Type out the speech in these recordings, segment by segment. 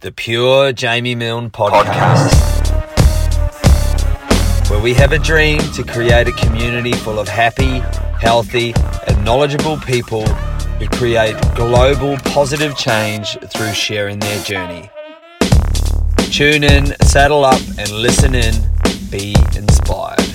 the Pure Jamie Milne podcast, where we have a dream to create a community full of happy, healthy, and knowledgeable people who create global positive change through sharing their journey. Tune in, saddle up, and listen in. Be inspired.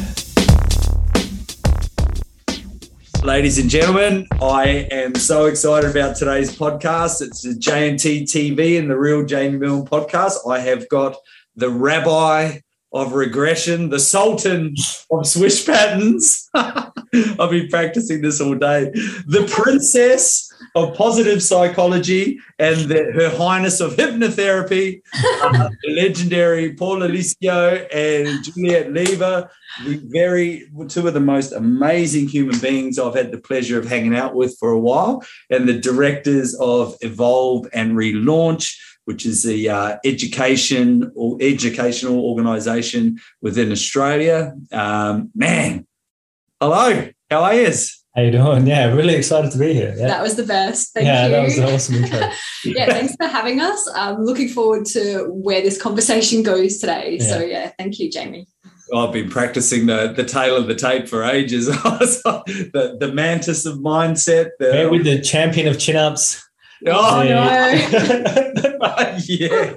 Ladies and gentlemen, I am so excited about today's podcast. It's the JNT TV and the Real Jamie Milne podcast. I have got the rabbi of regression, the sultan of swish patterns. I've been practicing this all day. The princess of positive psychology and the, her highness of hypnotherapy, uh, the legendary Paul Eliseo and Juliet Lever, the very two of the most amazing human beings I've had the pleasure of hanging out with for a while, and the directors of Evolve and Relaunch, which is the uh, education or educational organisation within Australia. Um, man, hello, how are you? How you doing? Yeah, really excited to be here. Yeah. That was the best. Thank yeah, you. that was an awesome intro. yeah, thanks for having us. I'm looking forward to where this conversation goes today. Yeah. So yeah, thank you, Jamie. I've been practicing the the tale of the tape for ages. the the mantis of mindset. The, yeah, with the champion of chin ups. Oh yeah. no! yeah,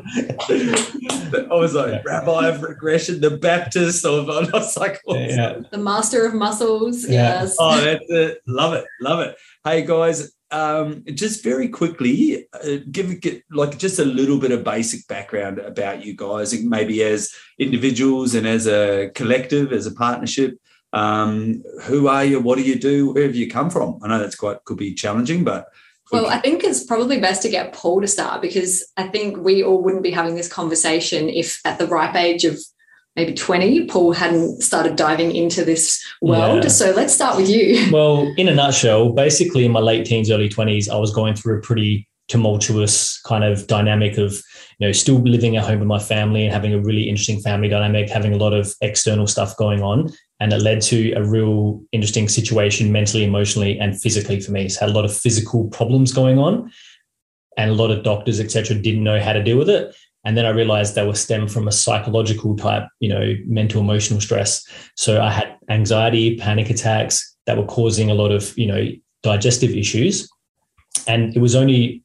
I was like yeah. rabbi of regression, the Baptist of I was like, yeah. the master of muscles. Yeah. Yes. Oh, that's it. Love it, love it. Hey guys, um, just very quickly, uh, give get, like just a little bit of basic background about you guys, maybe as individuals and as a collective, as a partnership. Um, who are you? What do you do? Where have you come from? I know that's quite could be challenging, but well, I think it's probably best to get Paul to start because I think we all wouldn't be having this conversation if at the ripe age of maybe 20, Paul hadn't started diving into this world. Yeah. So let's start with you. Well, in a nutshell, basically in my late teens, early 20s, I was going through a pretty tumultuous kind of dynamic of you know still living at home with my family and having a really interesting family dynamic having a lot of external stuff going on and it led to a real interesting situation mentally emotionally and physically for me. So I had a lot of physical problems going on and a lot of doctors etc didn't know how to deal with it. And then i realized they were stemmed from a psychological type you know mental emotional stress. So i had anxiety panic attacks that were causing a lot of you know digestive issues. And it was only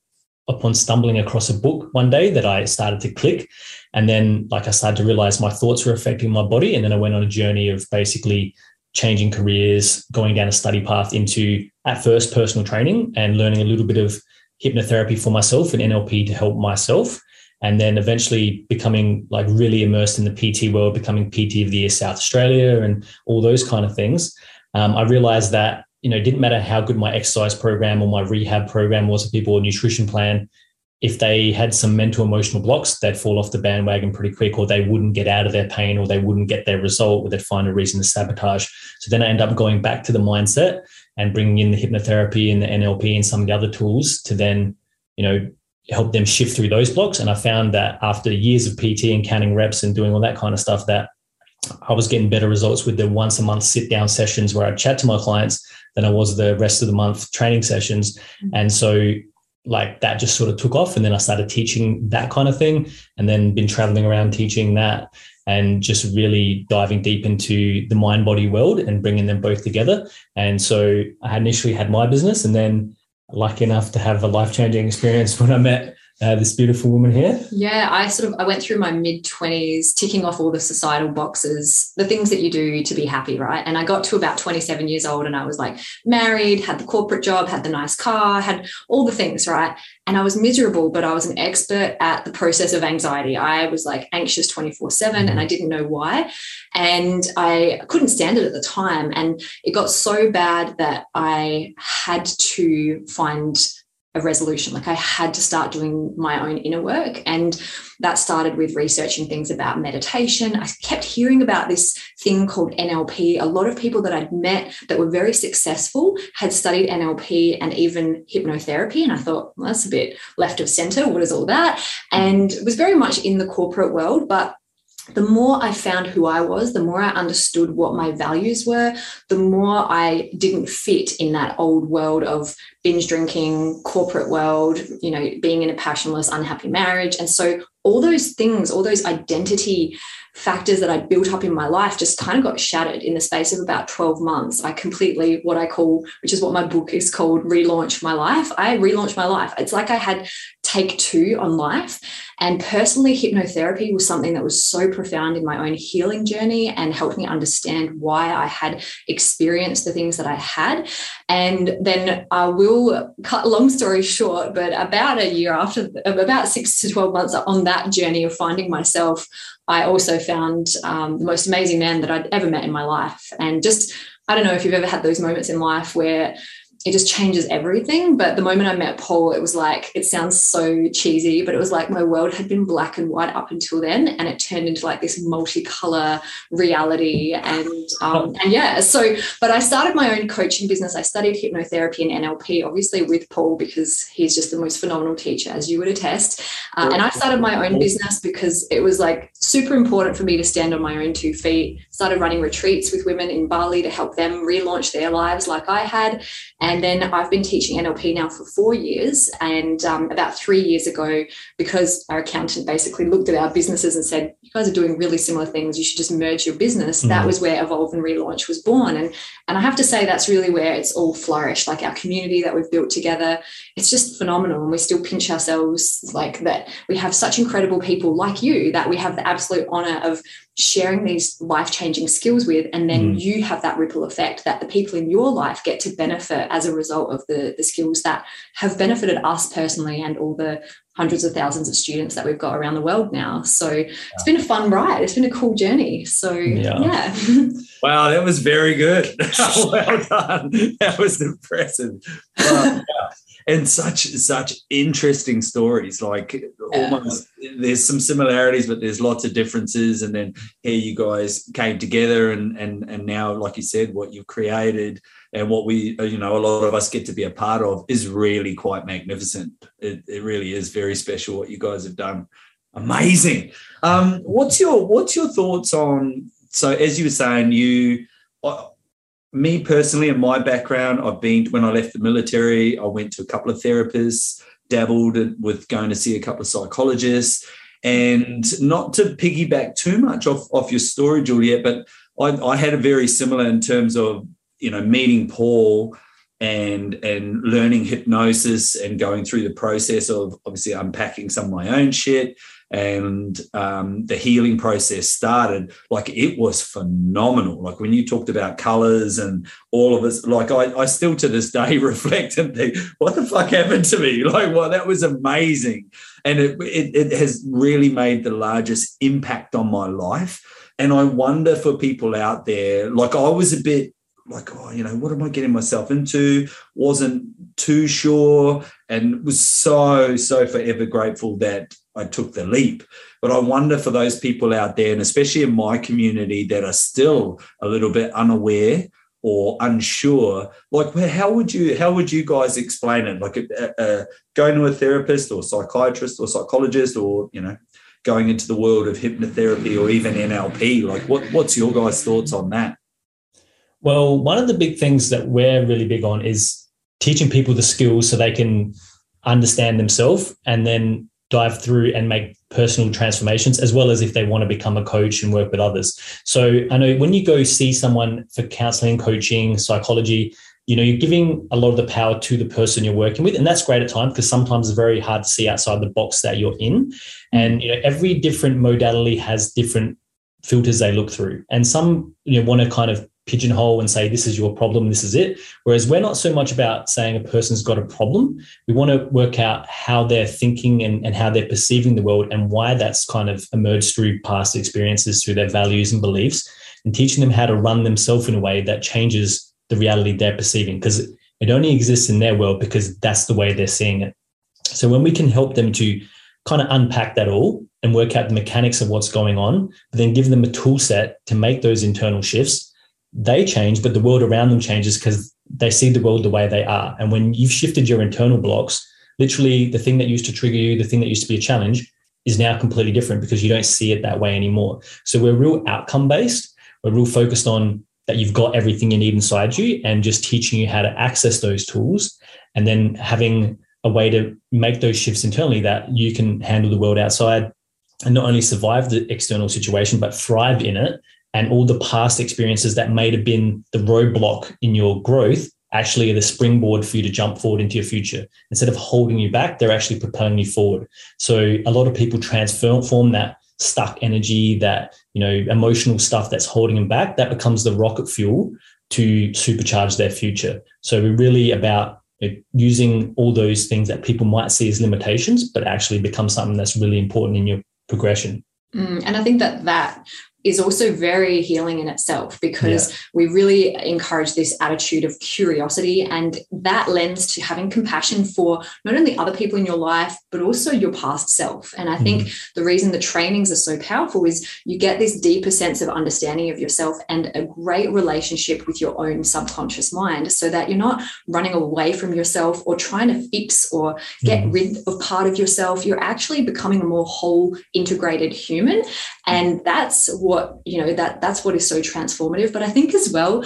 upon stumbling across a book one day that I started to click. And then, like, I started to realize my thoughts were affecting my body. And then I went on a journey of basically changing careers, going down a study path into, at first, personal training and learning a little bit of hypnotherapy for myself and NLP to help myself. And then eventually becoming like really immersed in the PT world, becoming PT of the Year South Australia and all those kind of things. Um, I realized that you know, it didn't matter how good my exercise program or my rehab program was, or people or nutrition plan. If they had some mental emotional blocks, they'd fall off the bandwagon pretty quick, or they wouldn't get out of their pain, or they wouldn't get their result, or they'd find a reason to sabotage. So then I end up going back to the mindset and bringing in the hypnotherapy and the NLP and some of the other tools to then, you know, help them shift through those blocks. And I found that after years of PT and counting reps and doing all that kind of stuff, that I was getting better results with the once a month sit down sessions where I'd chat to my clients than I was the rest of the month training sessions. Mm-hmm. And so like that just sort of took off. And then I started teaching that kind of thing and then been traveling around teaching that and just really diving deep into the mind body world and bringing them both together. And so I initially had my business and then lucky enough to have a life changing experience when I met uh, this beautiful woman here? Yeah, I sort of I went through my mid twenties, ticking off all the societal boxes, the things that you do to be happy, right? And I got to about twenty seven years old, and I was like married, had the corporate job, had the nice car, had all the things, right? And I was miserable, but I was an expert at the process of anxiety. I was like anxious twenty four seven, and I didn't know why, and I couldn't stand it at the time, and it got so bad that I had to find a resolution. Like I had to start doing my own inner work. And that started with researching things about meditation. I kept hearing about this thing called NLP. A lot of people that I'd met that were very successful had studied NLP and even hypnotherapy. And I thought, well, that's a bit left of center. What is all that? And it was very much in the corporate world. But the more I found who I was, the more I understood what my values were, the more I didn't fit in that old world of binge drinking, corporate world, you know, being in a passionless, unhappy marriage. And so all those things, all those identity factors that I'd built up in my life just kind of got shattered in the space of about 12 months. I completely, what I call, which is what my book is called, relaunch my life. I relaunched my life. It's like I had take two on life. And personally, hypnotherapy was something that was so profound in my own healing journey and helped me understand why I had experienced the things that I had. And then I will cut long story short, but about a year after, about six to 12 months on that journey of finding myself, I also found um, the most amazing man that I'd ever met in my life. And just, I don't know if you've ever had those moments in life where it just changes everything. But the moment I met Paul, it was like, it sounds so cheesy, but it was like my world had been black and white up until then. And it turned into like this multicolor reality. And, um, and yeah, so, but I started my own coaching business. I studied hypnotherapy and NLP, obviously with Paul, because he's just the most phenomenal teacher, as you would attest. Uh, and I started my own business because it was like super important for me to stand on my own two feet. Started running retreats with women in Bali to help them relaunch their lives like I had. And and then I've been teaching NLP now for four years. And um, about three years ago, because our accountant basically looked at our businesses and said, You guys are doing really similar things, you should just merge your business. Mm-hmm. That was where Evolve and Relaunch was born. And, and I have to say, that's really where it's all flourished. Like our community that we've built together, it's just phenomenal. And we still pinch ourselves like that. We have such incredible people like you that we have the absolute honor of sharing these life changing skills with. And then mm. you have that ripple effect that the people in your life get to benefit as a result of the, the skills that have benefited us personally and all the hundreds of thousands of students that we've got around the world now. So it's been a fun ride. It's been a cool journey. So yeah. yeah. wow, that was very good. well done. That was impressive. But, and such such interesting stories. Like yeah. almost there's some similarities, but there's lots of differences. And then here you guys came together, and and and now, like you said, what you've created and what we you know a lot of us get to be a part of is really quite magnificent. It, it really is very special what you guys have done. Amazing. Um, what's your what's your thoughts on? So as you were saying, you me personally, in my background, I've been when I left the military, I went to a couple of therapists, dabbled with going to see a couple of psychologists, and not to piggyback too much off, off your story, Juliet, but I, I had a very similar in terms of you know meeting Paul and and learning hypnosis and going through the process of obviously unpacking some of my own shit and um, the healing process started like it was phenomenal. Like when you talked about colors and all of us like I, I still to this day reflect and think what the fuck happened to me? Like well that was amazing. And it, it, it has really made the largest impact on my life. And i wonder for people out there like i was a bit like, oh, you know, what am I getting myself into? Wasn't too sure and was so, so forever grateful that I took the leap. But I wonder for those people out there, and especially in my community that are still a little bit unaware or unsure, like how would you how would you guys explain it? Like uh, uh, going to a therapist or psychiatrist or psychologist, or you know, going into the world of hypnotherapy or even NLP. Like, what what's your guys' thoughts on that? Well, one of the big things that we're really big on is teaching people the skills so they can understand themselves and then dive through and make personal transformations as well as if they want to become a coach and work with others. So I know when you go see someone for counseling, coaching, psychology, you know, you're giving a lot of the power to the person you're working with. And that's great at times because sometimes it's very hard to see outside the box that you're in. And you know, every different modality has different filters they look through. And some you know want to kind of pigeonhole and say this is your problem this is it. Whereas we're not so much about saying a person's got a problem. We want to work out how they're thinking and, and how they're perceiving the world and why that's kind of emerged through past experiences through their values and beliefs and teaching them how to run themselves in a way that changes the reality they're perceiving because it only exists in their world because that's the way they're seeing it. So when we can help them to kind of unpack that all and work out the mechanics of what's going on but then give them a tool set to make those internal shifts they change, but the world around them changes because they see the world the way they are. And when you've shifted your internal blocks, literally the thing that used to trigger you, the thing that used to be a challenge, is now completely different because you don't see it that way anymore. So we're real outcome based. We're real focused on that you've got everything you need inside you and just teaching you how to access those tools and then having a way to make those shifts internally that you can handle the world outside and not only survive the external situation, but thrive in it. And all the past experiences that may have been the roadblock in your growth actually are the springboard for you to jump forward into your future. Instead of holding you back, they're actually propelling you forward. So a lot of people transform that stuck energy, that you know emotional stuff that's holding them back. That becomes the rocket fuel to supercharge their future. So we're really about using all those things that people might see as limitations, but actually become something that's really important in your progression. Mm, and I think that that is also very healing in itself because yeah. we really encourage this attitude of curiosity and that lends to having compassion for not only other people in your life but also your past self. And i mm think the reason the trainings are so powerful is you get this deeper sense of understanding of yourself and a great relationship with your own subconscious mind so that you're not running away from yourself or trying to fix or get mm rid of part of yourself. You're actually becoming a more whole integrated human. And that's what what you know that that's what is so transformative. But i think as well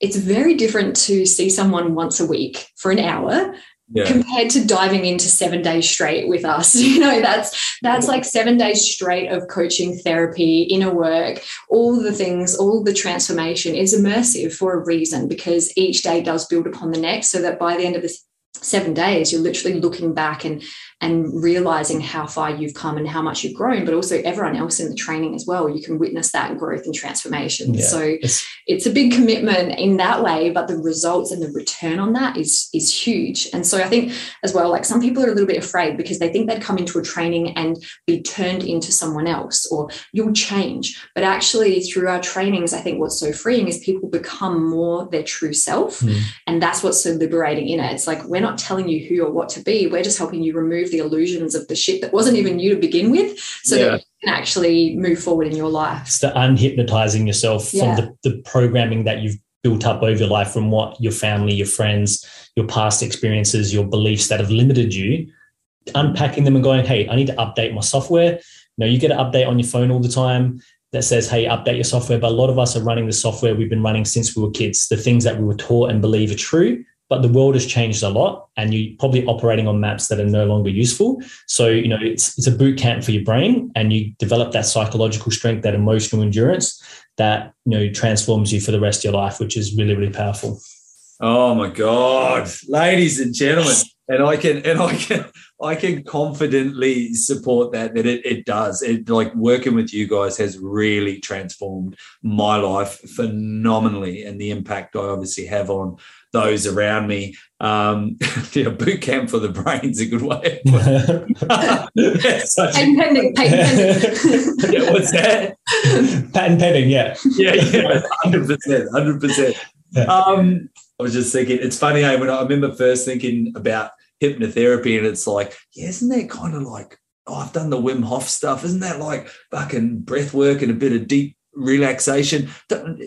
it's very different to see someone once a week for an hour yeah. compared to diving into seven days straight with us. You know that's that's like seven days straight of coaching therapy inner work all the things all the transformation is immersive for a reason because each day does build upon the next so that by the end of the seven days you're literally looking back and and realizing how far you've come and how much you've grown, but also everyone else in the training as well. You can witness that growth and transformation. Yeah, so it's, it's, a big commitment in that way, but the results and the return on that is is huge. And so I think as well, like some people are a little bit afraid because they think they'd come into a training and be turned into someone else or you'll change. But actually, through our trainings, I think what's so freeing is people become more their true self. Mm. And that's what's so liberating in it. It's like we're not telling you who or what to be, we're just helping you remove the illusions of the shit that wasn't even you to begin with so yeah. that you can actually move forward in your life. It's the unhypnotizing yourself yeah. from the, the programming that you've built up over your life from what your family, your friends, your past experiences, your beliefs that have limited you, unpacking them and going, hey, I need to update my software. You know, you get an update on your phone all the time that says, hey, update your software. But a lot of us are running the software we've been running since we were kids, the things that we were taught and believe are true but the world has changed a lot and you're probably operating on maps that are no longer useful. So you know it's, it's a boot camp for your brain and you develop that psychological strength that emotional endurance that you know transforms you for the rest of your life which is really really powerful. Oh my god. Ladies and gentlemen and i can and i can I can confidently support that that it, it does. It like working with you guys has really transformed my life phenomenally and the impact I obviously have on those around me. Um, yeah, boot camp for the brain's is a good way. patent pending, patent pending. yeah, what's that? Patent pending, yeah. Yeah, yeah, hundred percent, hundred percent. Um, I was just thinking, it's funny, hey, when I remember first thinking about hypnotherapy, and it's like, yeah, isn't that kind of like, oh, I've done the Wim Hof stuff. Isn't that like fucking breath work and a bit of deep relaxation.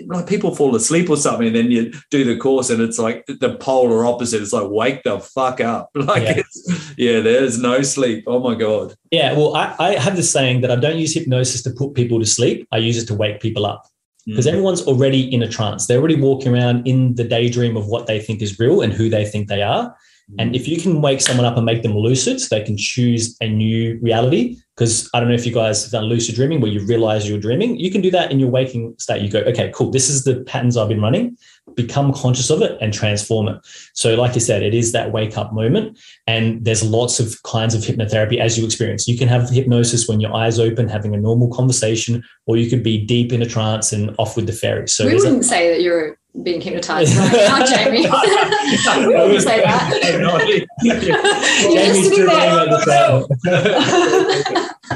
Like people fall asleep or something and then you do the course and it's like the polar opposite. It's like wake the fuck up. Like yeah, yeah there's no sleep. Oh my god. Yeah well I, I have this saying that i don't use hypnosis to put people to sleep. I use it to wake people up. Because mm. everyone's already in a trance. They're already walking around in the daydream of what they think is real and who they think they are and if you can wake someone up and make them lucid so they can choose a new reality, because I don't know if you guys have done lucid dreaming where you realize you're dreaming, you can do that in your waking state. You go, okay, cool, this is the patterns I've been running, become conscious of it and transform it. So, like you said, it is that wake up moment. And there's lots of kinds of hypnotherapy as you experience. You can have hypnosis when your eyes open, having a normal conversation, or you could be deep in a trance and off with the fairies. So, we wouldn't a- say that you're being hypnotized right now, Jamie. we wouldn't say that. Jamie's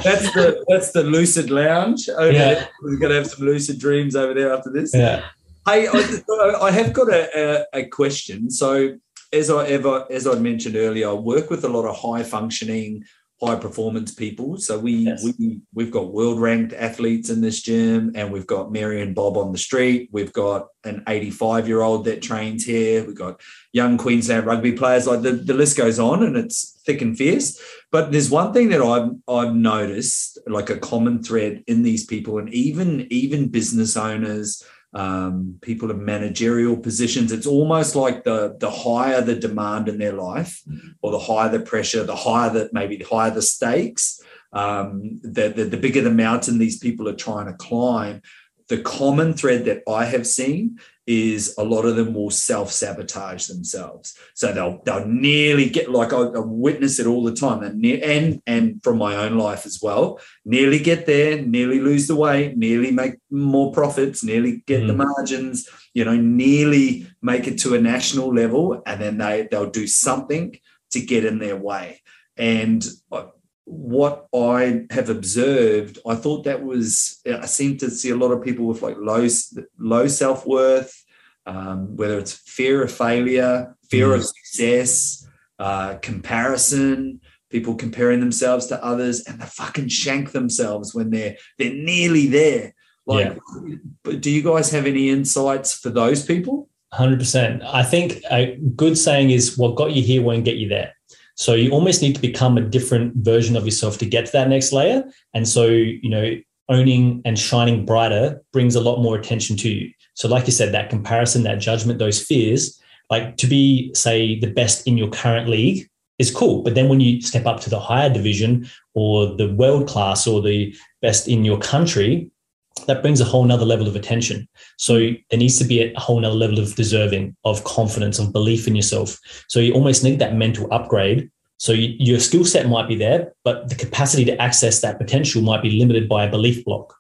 that's the that's the lucid lounge. Over yeah. There. We're gonna have some lucid dreams over there after this. Yeah. Hey, I, I have got a, a, a question. So as I ever as I mentioned earlier, I work with a lot of high functioning high performance people. So we Yes. we we've got world ranked athletes in this gym, and we've got Mary and Bob on the street. We've got an 85 year old that trains here. We've got young Queensland rugby players. Like the, the list goes on, and it's thick and fierce. But there's one thing that I've I've noticed, like a common thread in these people, and even even business owners, um, people in managerial positions. It's almost like the the higher the demand in their life, or the higher the pressure, the higher that maybe the higher the stakes, um, the, the the bigger the mountain these people are trying to climb. The common thread that I have seen is a lot of them will self sabotage themselves. So they'll they'll nearly get like I, I witness it all the time, and and and from my own life as well. Nearly get there, nearly lose the weight, nearly make more profits, nearly get the margins. You know, nearly make it to a national level, and then they they'll do something to get in their way. And uh, what I have observed, I thought that was I seem to see a lot of people with like low low self worth, um, whether it's fear of failure, fear of success, uh, comparison, people comparing themselves to others, and they fucking shank themselves when they're they're nearly there. Like, but do you guys have any insights for those people? Hundred percent. I think a good saying is, "What got you here won't get you there." So you almost need to become a different version of yourself to get to that next layer. And so, you know, owning and shining brighter brings a lot more attention to you. So, like you said, that comparison, that judgment, those fears, like to be, say, the best in your current league is cool. But then when you step up to the higher division or the world class or the best in your country, that brings a whole nother level of attention. So there needs to be a whole nother level of deserving, of confidence, of belief in yourself. So you almost need that mental upgrade. So you, your skill set might be there, but the capacity to access that potential might be limited by a belief block.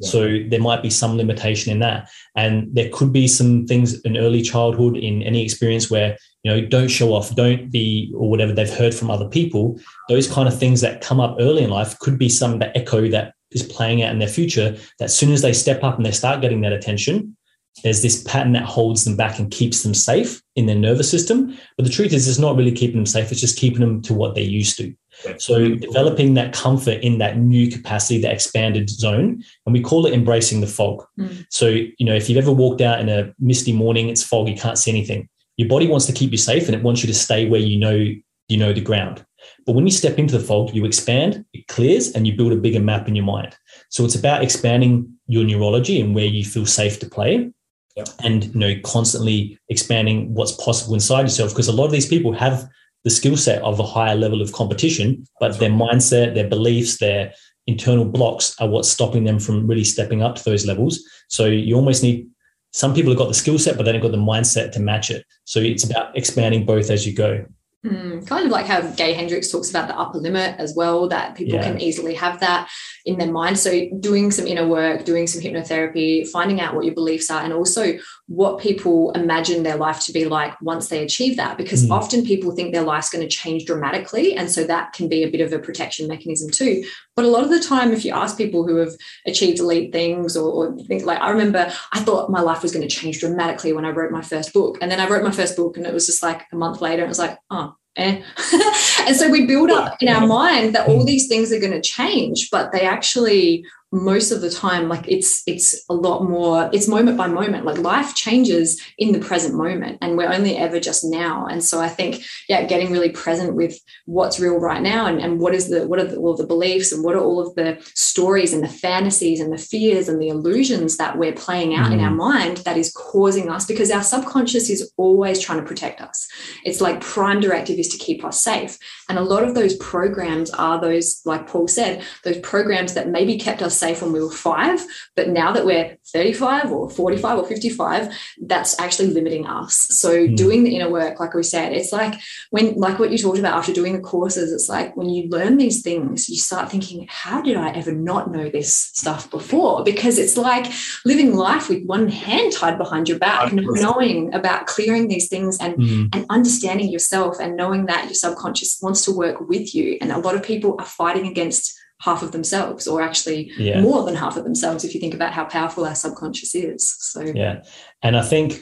Yeah. So there might be some limitation in that. And there could be some things in early childhood, in any experience where, you know, don't show off, don't be, or whatever they've heard from other people. Those kind of things that come up early in life could be some that echo that is playing out in their future. That as soon as they step up and they start getting that attention, there's this pattern that holds them back and keeps them safe in their nervous system. But the truth is, it's not really keeping them safe. It's just keeping them to what they're used to. So developing that comfort in that new capacity, that expanded zone, and we call it embracing the fog. Mm. So, you know, if you've ever walked out in a misty morning, it's fog, you can't see anything. Your body wants to keep you safe and it wants you to stay where you know you know the ground. But when you step into the fog, you expand, it clears, and you build a bigger map in your mind. So it's about expanding your neurology and where you feel safe to play. Yep. And you know, constantly expanding what's possible inside yourself. Because a lot of these people have the skill set of a higher level of competition, but their mindset, their beliefs, their internal blocks are what's stopping them from really stepping up to those levels. So you almost need some people have got the skill set, but they don't got the mindset to match it. So it's about expanding both as you go. Mm, kind of like how Gay Hendricks talks about the upper limit as well, that people Yeah. can easily have that in their mind. So, doing some inner work, doing some hypnotherapy, finding out what your beliefs are, and also what people imagine their life to be like once they achieve that. Because Mm. often people think their life's going to change dramatically. And so that can be a bit of a protection mechanism too. But a lot of the time, if you ask people who have achieved elite things or, or things like, I remember I thought my life was going to change dramatically when I wrote my first book. And then I wrote my first book, and it was just like a month later, and it was like, oh, Eh. and so we build up in our mind that all these things are going to change, but they actually most of the time like it's it's a lot more it's moment by moment. Like life changes in the present moment and we're only ever just now. And so i think yeah getting really present with what's real right now and, and what is the what are the, all the beliefs and what are all of the stories and the fantasies and the fears and the illusions that we're playing out mm. in our mind that is causing us because our subconscious is always trying to protect us. It's like prime directive is to keep us safe and a lot of those programs are those like paul said those programs that maybe kept us safe when we were five, but now that we're 35 or 45 or 55, that's actually limiting us. So mm. doing the inner work, like we said, it's like when, like what you talked about after doing the courses, it's like when you learn these things, you start thinking, how did I ever not know this stuff before? Because it's like living life with one hand tied behind your back, not knowing about clearing these things and, Mm. and understanding yourself and knowing that your subconscious wants to work with you. And a lot of people are fighting against half of themselves or actually Yeah. more than half of themselves if you think about how powerful our subconscious is so Yeah. And I think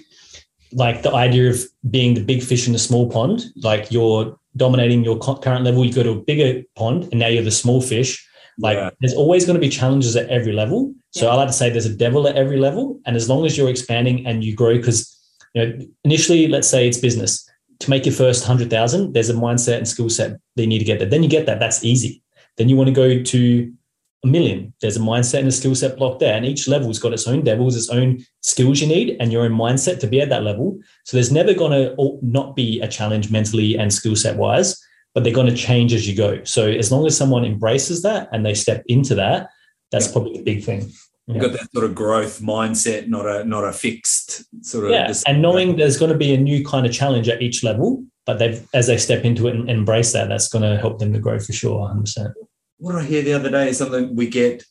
like the idea of being the big fish in the small pond, like you're dominating your current level, you go to a bigger pond, and now you're the small fish. Like yeah. there's always going to be challenges at every level. So yeah. I like to say there's a devil at every level, and as long as you're expanding and you grow, because you know initially, let's say it's business to make your first hundred thousand, there's a mindset and skill set that you need to get there. Then you get that, that's easy. Then you want to go to a million. There's a mindset and a skill set block there. And each level's got its own devils, its own skills you need, and your own mindset to be at that level. So there's never going to not be a challenge mentally and skill set wise, but they're going to change as you go. So as long as someone embraces that and they step into that, that's probably the big thing. You've got that sort of growth mindset, not a not a fixed sort of yeah. And knowing there's going to be a new kind of challenge at each level, but they've as they step into it and embrace that, that's going to help them to grow for sure, 100 percent what I hear the other day is something we get.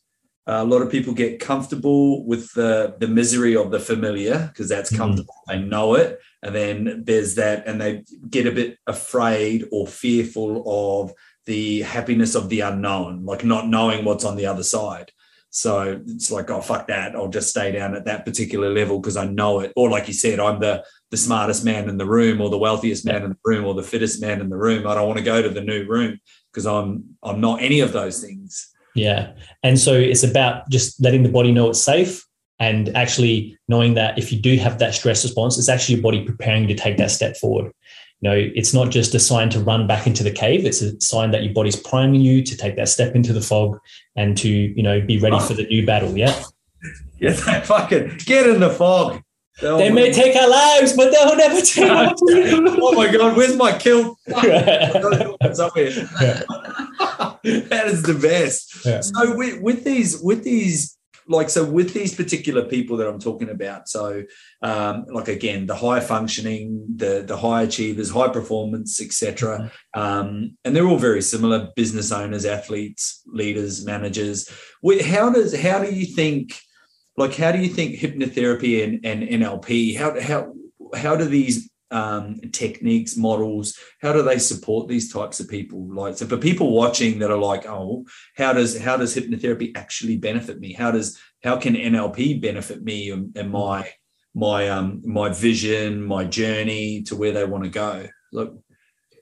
Uh, a lot of people get comfortable with the the misery of the familiar because that's mm-hmm. comfortable. Mm. They know it, and then there's that, and they get a bit afraid or fearful of the happiness of the unknown, like not knowing what's on the other side. So it's like, oh fuck that! I'll just stay down at that particular level because I know it. Or like you said, I'm the the smartest man in the room, or the wealthiest man in the room, or the fittest man in the room. I don't want to go to the new room because I'm I'm not any of those things. Yeah. And so it's about just letting the body know it's safe and actually knowing that if you do have that stress response, it's actually your body preparing you to take that step forward. You know, it's not just a sign to run back into the cave. It's a sign that your body's priming you to take that step into the fog and to, you know, be ready for the new battle. Yeah. Yeah, fucking get in the fog. Oh they may take our lives, but they'll never take our Oh my God, where's my kilt? What's up here? that is the best. Yeah. So with, with these, with these, like, so with these particular people that I'm talking about, so um, like again, the high functioning, the the high achievers, high performance, etc. Mm-hmm. Um, and they're all very similar: business owners, athletes, leaders, managers. How does how do you think? like how do you think hypnotherapy and, and NLP how how how do these um, techniques models how do they support these types of people? Like so for people watching that are like oh how does how does hypnotherapy actually benefit me? How does how can NLP benefit me and, and my my um my vision my journey to where they want to go? Look.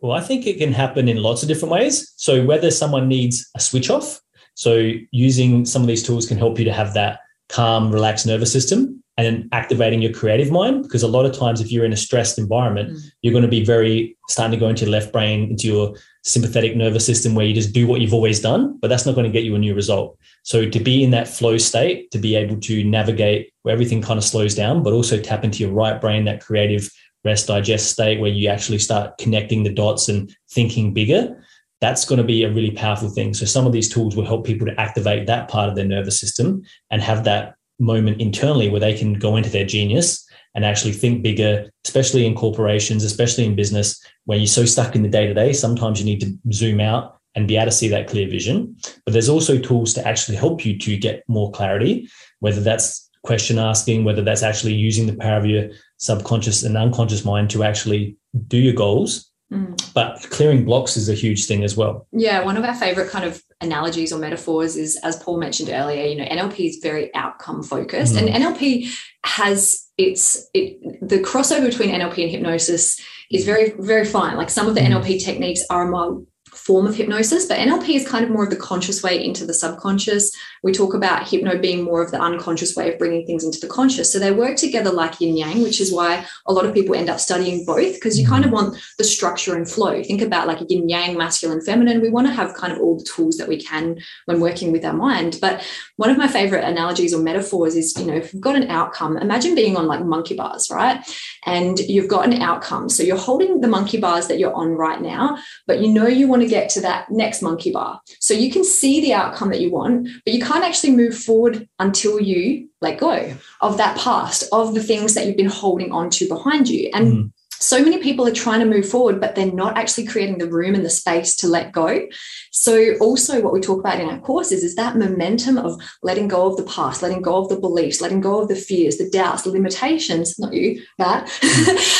Well i think it can happen in lots of different ways. So whether someone needs a switch off so using some of these tools can help you to have that calm, relaxed nervous system and activating your creative mind. Because a lot of times, if you're in a stressed environment, mm. you're going to be very starting to go into your left brain, into your sympathetic nervous system where you just do what you've always done, but that's not going to get you a new result. So to be in that flow state, to be able to navigate where everything kind of slows down, but also tap into your right brain, that creative rest digest state where you actually start connecting the dots and thinking bigger that's going to be a really powerful thing. So some of these tools will help people to activate that part of their nervous system and have that moment internally where they can go into their genius and actually think bigger, especially in corporations, especially in business, where you're so stuck in the day to day. Sometimes you need to zoom out and be able to see that clear vision. But there's also tools to actually help you to get more clarity, whether that's question asking, whether that's actually using the power of your subconscious and unconscious mind to actually do your goals Mm. But clearing blocks is a huge thing as well. Yeah, one of our favorite kind of analogies or metaphors is, as Paul mentioned earlier, you know, NLP is very outcome focused, mm. and NLP has its it, the crossover between NLP and hypnosis is very very fine. Like some of the mm. NLP techniques are a form of hypnosis, but NLP is kind of more of the conscious way into the subconscious. We talk about hypno being more of the unconscious way of bringing things into the conscious. So they work together like yin yang, which is why a lot of people end up studying both because you kind of want the structure and flow. Think about like yin yang, masculine, feminine. We want to have kind of all the tools that we can when working with our mind. But one of my favorite analogies or metaphors is, you know, if you've got an outcome, imagine being on like monkey bars, right? And you've got an outcome. So you're holding the monkey bars that you're on right now, but you know you want to get to that next monkey bar. So you can see the outcome that you want, but you can't actually move forward until you let go of that past, of the things that you've been holding on to behind you. And mm. so many people are trying to move forward, but they're not actually creating the room and the space to let go. So, also, what we talk about in our courses is that momentum of letting go of the past, letting go of the beliefs, letting go of the fears, the doubts, the limitations, not you, that,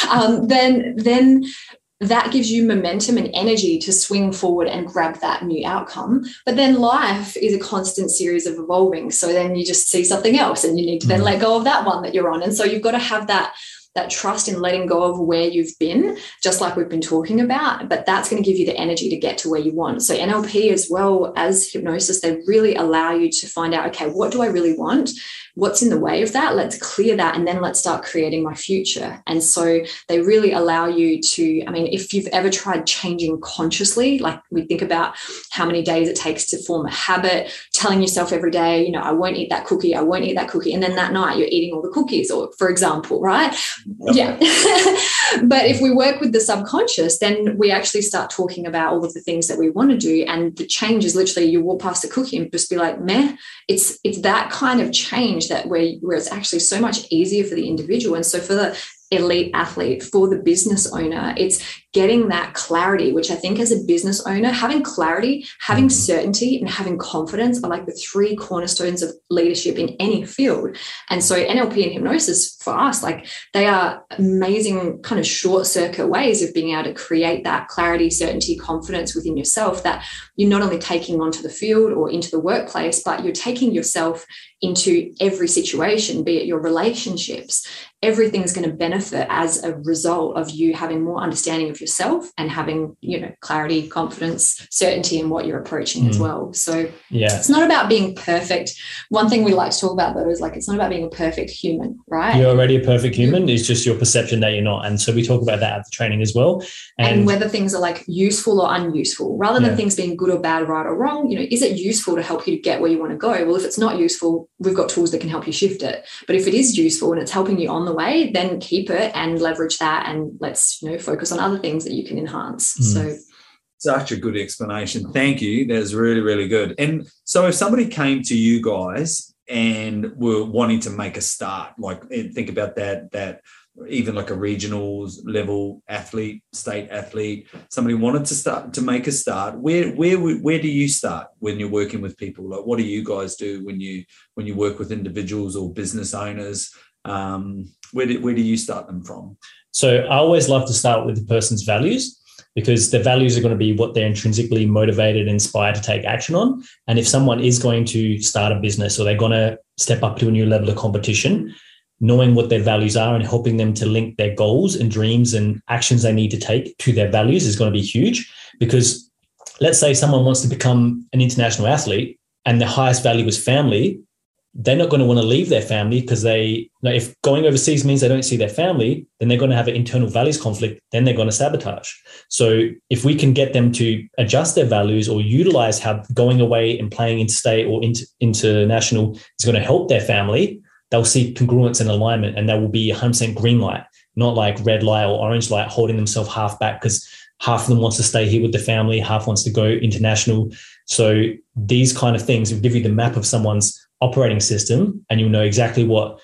um, then, then that gives you momentum and energy to swing forward and grab that new outcome. But then life is a constant series of evolving. So then you just see something else and you need to then mm. let go of that one that you're on. And so you've got to have that that trust in letting go of where you've been, just like we've been talking about. But that's going to give you the energy to get to where you want. So NLP as well as hypnosis, they really allow you to find out, okay, what do I really want? What's in the way of that? Let's clear that and then let's start creating my future. And so they really allow you to, I mean, if you've ever tried changing consciously, like we think about how many days it takes to form a habit, telling yourself every day, you know, I won't eat that cookie, I won't eat that cookie. And then that night you're eating all the cookies, or for example, right? Yeah. but if we work with the subconscious, then we actually start talking about all of the things that we want to do. And the change is literally you walk past the cookie and just be like, meh. It's it's that kind of change that where, where it's actually so much easier for the individual. And so for the elite athlete, for the business owner, it's getting that clarity, which I think as a business owner, having clarity, having mm-hmm. certainty, and having confidence are like the three cornerstones of leadership in any field. And so NLP and hypnosis for us, like they are amazing kind of short circuit ways of being able to create that clarity, certainty, confidence within yourself that you're not only taking onto the field or into the workplace, but you're taking yourself into every situation, be it your relationships, everything's going to benefit as a result of you having more understanding of yourself and having, you know, clarity, confidence, certainty in what you're approaching mm. as well. So yeah, it's not about being perfect. One thing we like to talk about though is like it's not about being a perfect human, right? You're already a perfect human. It's just your perception that you're not. And so we talk about that at the training as well. And, and whether things are like useful or unuseful, rather than yeah. things being good or bad, right or wrong, you know, is it useful to help you to get where you want to go? Well, if it's not useful, we've got tools that can help you shift it. But if it is useful and it's helping you on the way, then keep it and leverage that and let's, you know, focus on other things that you can enhance. Mm. So such a good explanation. Thank you. That's really, really good. And so if somebody came to you guys and were wanting to make a start, like eh, think about that, that even like a regionals level athlete, state athlete, somebody wanted to start to make a start. Where where where do you start when you're working with people? Like what do you guys do when you when you work with individuals or business owners? Um, where do, where do you start them from? So I always love to start with the person's values because the values are going to be what they're intrinsically motivated, inspired to take action on. And if someone is going to start a business or they're going to step up to a new level of competition, knowing what their values are and helping them to link their goals and dreams and actions they need to take to their values is going to be huge. Because let's say someone wants to become an international athlete and the highest value is family, they're not going to want to leave their family because they, know, if going overseas means they don't see their family, then they're going to have an internal values conflict. Then they're going to sabotage. So if we can get them to adjust their values or utilize how going away and playing interstate or inter, international is going to help their family, they'll see congruence and alignment and they will be 100% green light, not like red light or orange light holding themselves half back because half of them wants to stay here with the family, half wants to go international. So these kind of things will give you the map of someone's operating system and you'll know exactly what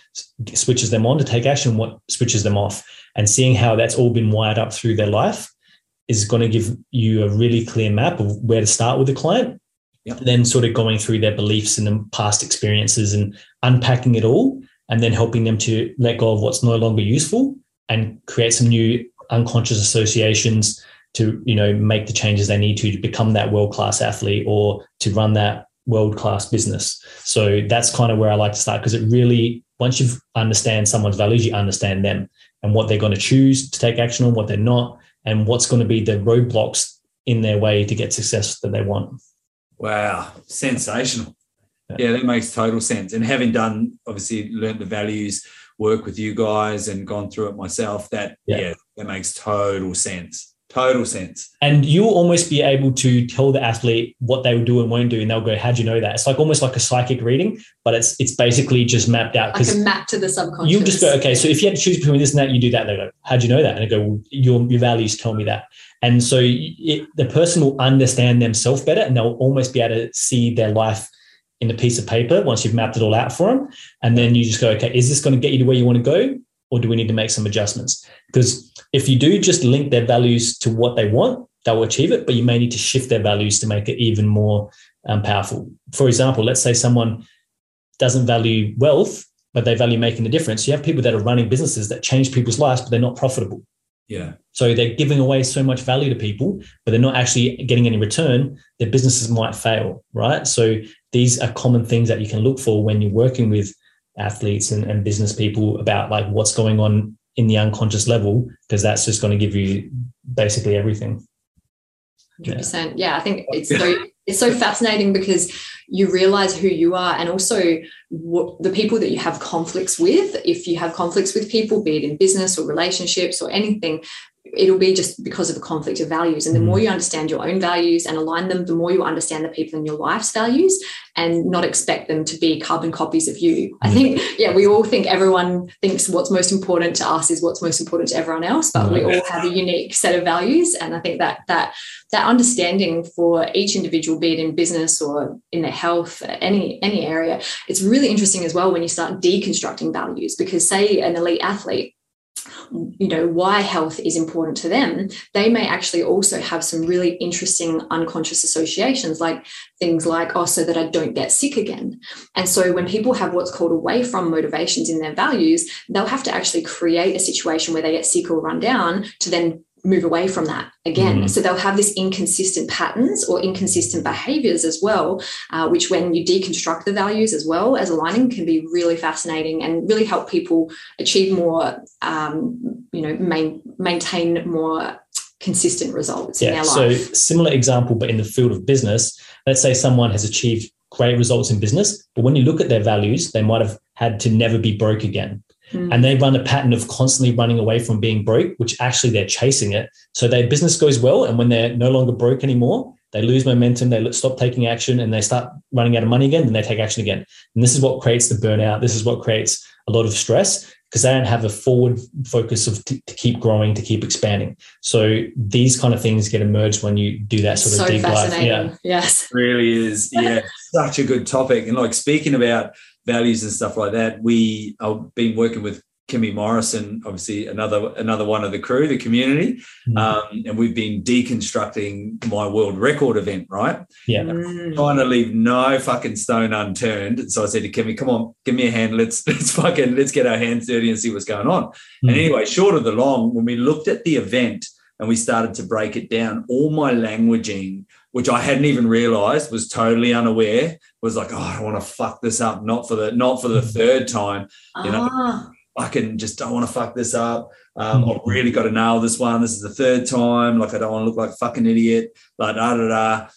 switches them on to take action, what switches them off. And seeing how that's all been wired up through their life is going to give you a really clear map of where to start with the client Yep. Then sort of going through their beliefs and the past experiences and unpacking it all, and then helping them to let go of what's no longer useful and create some new unconscious associations to you know make the changes they need to to become that world class athlete or to run that world class business. So that's kind of where I like to start because it really once you understand someone's values, you understand them and what they're going to choose to take action on, what they're not, and what's going to be the roadblocks in their way to get success that they want. Wow, sensational. Yeah. yeah, that makes total sense. And having done, obviously, learned the values, work with you guys, and gone through it myself, that yeah, yeah that makes total sense. Total sense. And you'll almost be able to tell the athlete what they will do and won't do, and they'll go, "How'd you know that?" It's like almost like a psychic reading, but it's it's basically just mapped out. Like a map to the subconscious. You'll just go, okay. So if you had to choose between this and that, you do that. They go, "How'd you know that?" And I go, well, "Your your values tell me that." And so it, the person will understand themselves better and they'll almost be able to see their life in a piece of paper once you've mapped it all out for them. And then you just go, okay, is this going to get you to where you want to go? Or do we need to make some adjustments? Because if you do just link their values to what they want, they'll achieve it, but you may need to shift their values to make it even more um, powerful. For example, let's say someone doesn't value wealth, but they value making a difference. You have people that are running businesses that change people's lives, but they're not profitable. Yeah. So they're giving away so much value to people, but they're not actually getting any return. Their businesses might fail, right? So these are common things that you can look for when you're working with athletes and, and business people about like what's going on in the unconscious level because that's just going to give you basically everything. 100%. Yeah. yeah, I think it's so it's so fascinating because you realize who you are and also what, the people that you have conflicts with. If you have conflicts with people be it in business or relationships or anything it'll be just because of a conflict of values. And the more mm. you understand your own values and align them, the more you understand the people in your life's values and not expect them to be carbon copies of you. I think, mm. yeah, we all think everyone thinks what's most important to us is what's most important to everyone else, but we all have a unique set of values. And I think that that that understanding for each individual, be it in business or in their health, any any area, it's really interesting as well when you start deconstructing values. Because say an elite athlete you know why health is important to them they may actually also have some really interesting unconscious associations like things like oh so that i don't get sick again. And so when people have what's called away from motivations in their values they'll have to actually create a situation where they get sick or run down to then move away from that again. Mm. So they'll have this inconsistent patterns or inconsistent behaviors as well, uh, which when you deconstruct the values as well as aligning can be really fascinating and really help people achieve more, um, you know, main, maintain more consistent results yeah, in their life. So similar example, but in the field of business, let's say someone has achieved great results in business, but when you look at their values, they might have had to never be broke again. Mm. And they run a pattern of constantly running away from being broke, which actually they're chasing it. So their business goes well. And when they're no longer broke anymore, they lose momentum, they stop taking action, and they start running out of money again. Then they take action again. And this is what creates the burnout. This is what creates a lot of stress because they don't have a forward focus of t- to keep growing, to keep expanding. So these kind of things get emerged when you do that sort of so deep dive. Yeah, yes, really is. Yeah, such a good topic. And like speaking about values and stuff like that. We I've been working with Kimmy Morrison, obviously another another one of the crew, the community, mm. um, and we've been deconstructing my world record event, right? Yeah, mm. trying to leave no fucking stone unturned. So I said to Kimmy, "Come on, give me a hand. Let's let's fucking let's get our hands dirty and see what's going on." Mm. And anyway, short of the long, when we looked at the event and we started to break it down, all my languaging which I hadn't even realized, was totally unaware, was like, oh, I don't want to fuck this up, not for the not for the mm. third time. You know, ah. I can just don't want to fuck this up. Um, I've really got to nail this one. This is the third time. Like I don't want to look like a fucking idiot. Like da da da.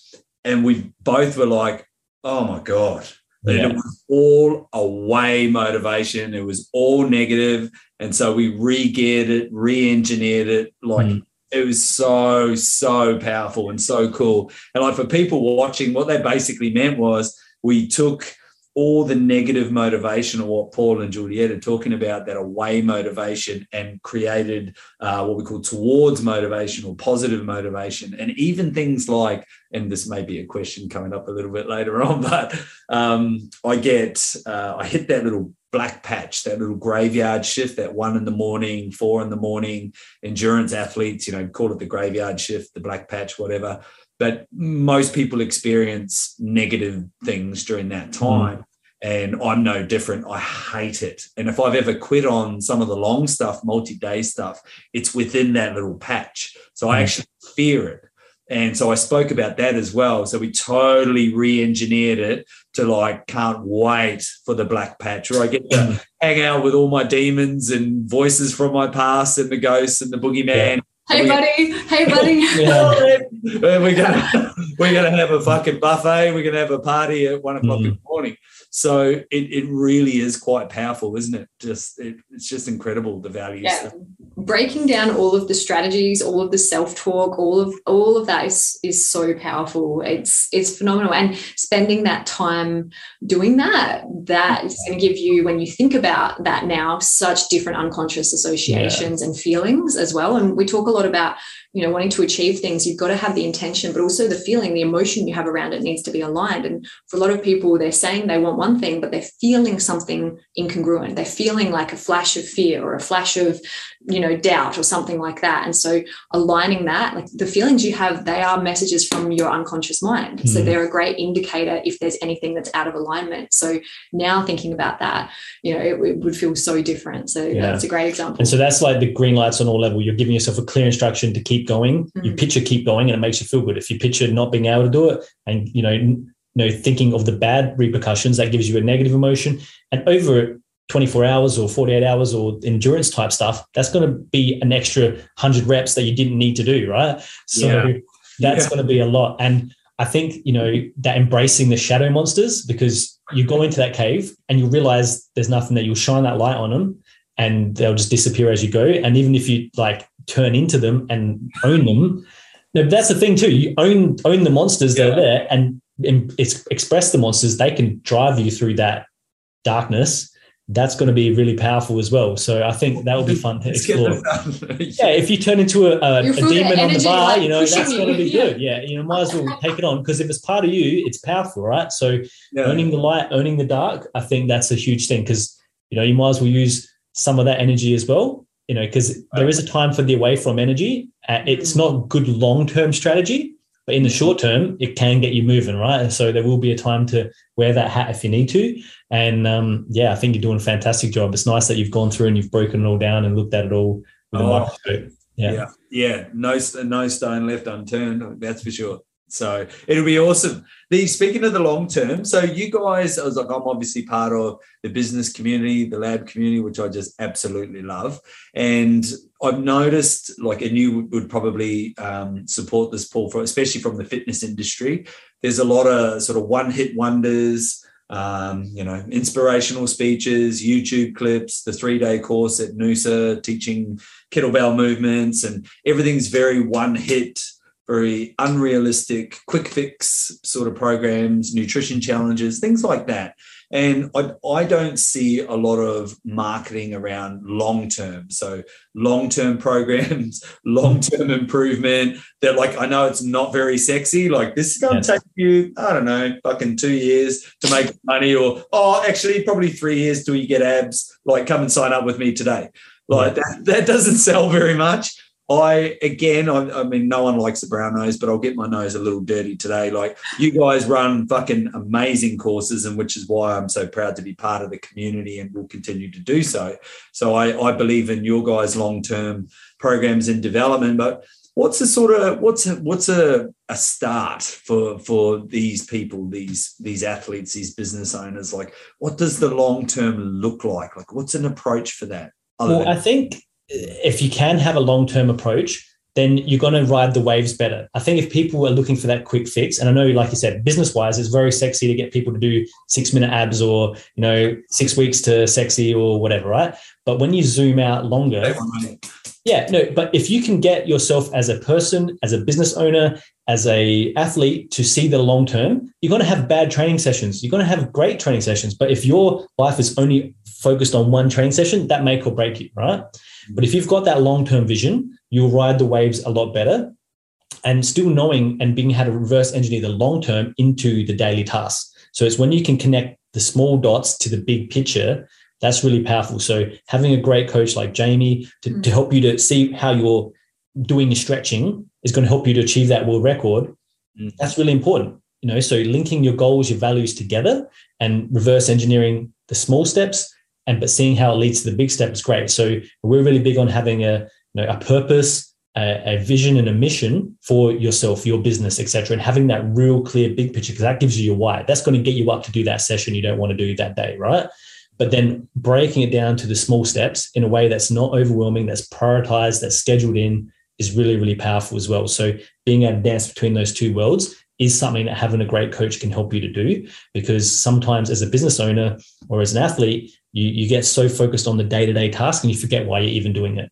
And we both were like, oh my god. Yeah. It was all away motivation. It was all negative. And so we re-geared it, re-engineered it, like mm it was so so powerful and so cool and like for people watching what they basically meant was we took all the negative motivation or what paul and juliet are talking about that away motivation and created uh, what we call towards motivation or positive motivation. And even things like and this may be a question coming up a little bit later on but um, i get uh, i hit that little black patch, that little graveyard shift, that one in the morning, four in the morning, endurance athletes, you know, call it the graveyard shift, the black patch, whatever. But most people experience negative things during that mm. time. Mm. And I'm no different. I hate it. And if I've ever quit on some of the long stuff, multi day stuff, it's within that little patch. So I mm. actually fear it. And so I spoke about that as well. So we totally re-engineered it to like, can't wait for the black patch, where I get to hang out with all my demons and voices from my past and the ghosts and the boogeyman. Yeah. Hey buddy, hey buddy. yeah. we're gonna we're gonna have a fucking buffet. We're gonna have a party at one o'clock mm. in the morning. So it, it really is quite powerful, isn't it? Just it, it's just incredible the values. Yeah. Breaking down all of the strategies, all of the self-talk, all of all of that is is so powerful. It's it's phenomenal. And spending that time doing that, that is going to give you, when you think about that now, such different unconscious associations yeah. and feelings as well. And we talk a lot about you know wanting to achieve things you've got to have the intention but also the feeling the emotion you have around it needs to be aligned. And for a lot of people they're saying they want one thing but they're feeling something incongruent. They're feeling like a flash of fear or a flash of you know doubt or something like that. And so aligning that like the feelings you have they are messages from your unconscious mind. Mm. so they're a great indicator if there's anything that's out of alignment. So now thinking about that you know it, it would feel so different. So yeah. that's a great example. And so that's like the green lights on all level. You're giving yourself a clear instruction to keep going. Mm. you picture keep going and it makes you feel good. If you picture not being able to do it and you know you know thinking of the bad repercussions that gives you a negative emotion. And over 24 hours or 48 hours or endurance type stuff, that's going to be an extra 100 reps that you didn't need to do, right? So yeah. that's yeah. going to be a lot. And I think, you know, that embracing the shadow monsters because you go into that cave and you realize there's nothing that you'll shine that light on them and they'll just disappear as you go. And even if you like turn into them and own them, no, that's the thing too. You own own the monsters yeah. that are there and, and express the monsters. They can drive you through that darkness that's going to be really powerful as well. So I think that will be fun to explore. yeah, if you turn into a, a, a demon on the bar, like you know, that's going to be yeah. good. Yeah, you know, might as well take it on because if it's part of you, it's powerful, right? So yeah. owning the light, owning the dark, I think that's a huge thing because you know you might as well use some of that energy as well. You know, because there is a time for the away from energy. Uh, it's not good long term strategy, but in the short term, it can get you moving, right? So there will be a time to wear that hat if you need to. And um, yeah, I think you're doing a fantastic job. It's nice that you've gone through and you've broken it all down and looked at it all with oh, a microscope. Yeah. yeah, yeah, no, no stone left unturned. That's for sure. So it'll be awesome. The speaking of the long term, so you guys, I was like, I'm obviously part of the business community, the lab community, which I just absolutely love. And I've noticed, like, and you would probably um, support this, Paul, for especially from the fitness industry. There's a lot of sort of one hit wonders. Um, you know, inspirational speeches, YouTube clips, the three day course at Noosa teaching kettlebell movements, and everything's very one hit very unrealistic, quick fix sort of programs, nutrition challenges, things like that. And I, I don't see a lot of marketing around long term. So, long term programs, long term improvement. That, like, I know it's not very sexy. Like, this is going to take you, I don't know, fucking two years to make money, or, oh, actually, probably three years till you get abs. Like, come and sign up with me today. Like, that, that doesn't sell very much. I again, I, I, mean, no one likes the brown nose, but I'll get my nose a little dirty today. Like you guys run fucking amazing courses, and which is why I'm so proud to be part of the community and will continue to do so. So I, I believe in your guys' long term programs and development. But what's a sort of what's a, what's a, a start for for these people, these these athletes, these business owners? Like, what does the long term look like? Like, what's an approach for that? Well, than- I think if you can have a long term approach, then you're going to ride the waves better. I think if people are looking for that quick fix, and I know, like you said, business wise, it's very sexy to get people to do six minute abs or, you know, six weeks to sexy or whatever, right? But when you zoom out longer, yeah, no, but if you can get yourself as a person, as a business owner, as a athlete to see the long term, you're going to have bad training sessions. You're going to have great training sessions. But if your life is only focused on one training session, that make or break you, right? But if you've got that long term vision, you'll ride the waves a lot better and still knowing and being how to reverse engineer the long term into the daily tasks. So it's when you can connect the small dots to the big picture that's really powerful. So having a great coach like Jamie to, mm-hmm. to help you to see how you're doing your stretching is going to help you to achieve that world record. Mm-hmm. That's really important. You know, so linking your goals, your values together and reverse engineering the small steps and but seeing how it leads to the big step is great. So we're really big on having a you know a purpose, a, a vision, and a mission for yourself, your business, etc., and having that real clear big picture because that gives you your why. That's going to get you up to do that session you don't want to do that day, right? But then breaking it down to the small steps in a way that's not overwhelming, that's prioritized, that's scheduled in is really, really powerful as well. So being able to dance between those two worlds is something that having a great coach can help you to do because sometimes as a business owner or as an athlete, you, you get so focused on the day-to-day task and you forget why you're even doing it.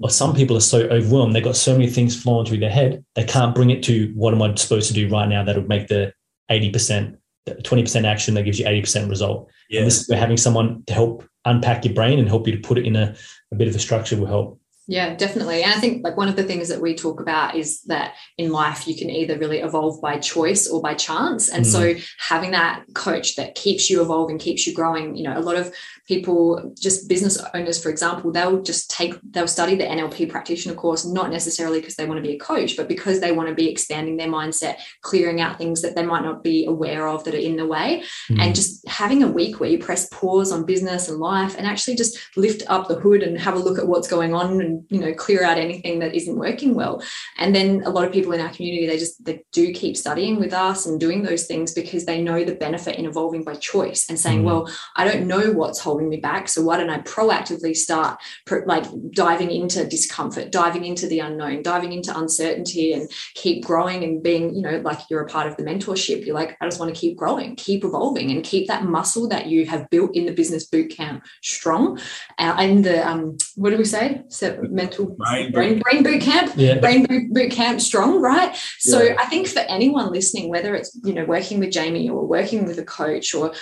Or some people are so overwhelmed, they've got so many things flowing through their head, they can't bring it to what am I supposed to do right now that'll make the 80%, 20% action that gives you 80% result. Yeah. And this is where having someone to help unpack your brain and help you to put it in a, a bit of a structure will help. Yeah, definitely. And I think like one of the things that we talk about is that in life you can either really evolve by choice or by chance. And mm. so having that coach that keeps you evolving, keeps you growing, you know, a lot of people, just business owners, for example, they'll just take, they'll study the NLP practitioner course, not necessarily because they want to be a coach, but because they want to be expanding their mindset, clearing out things that they might not be aware of that are in the way. Mm. And just having a week where you press pause on business and life and actually just lift up the hood and have a look at what's going on and you know clear out anything that isn't working well and then a lot of people in our community they just they do keep studying with us and doing those things because they know the benefit in evolving by choice and saying mm. well i don't know what's holding me back. So why don't i proactively start like diving into discomfort diving into the unknown diving into uncertainty and keep growing and being you know like you're a part of the mentorship. You're like i just want to keep growing keep evolving and keep that muscle that you have built in the business boot camp strong. Uh, and the um what do we say? So mental brain, brain, brain boot camp? Yeah. brain boot, boot camp strong right? So yeah. i think for anyone listening whether it's you know working with jamie or working with a coach or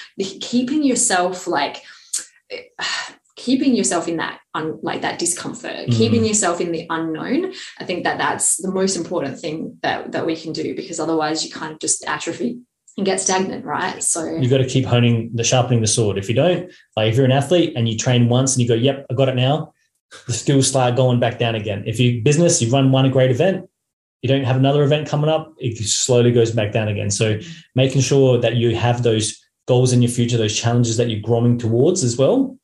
keeping yourself like keeping yourself in that un, like that discomfort mm. keeping yourself in the unknown i think that that's the most important thing that that we can do because otherwise you kind of just atrophy and get stagnant right? So you've got to keep honing the sharpening the sword. If you don't like if you're an athlete and you train once and you go yep i got it now the skills start going back down again. If you business you run one great event you don't have another event coming up it slowly goes back down again. So making sure that you have those goals in your future those challenges that you're growing towards as well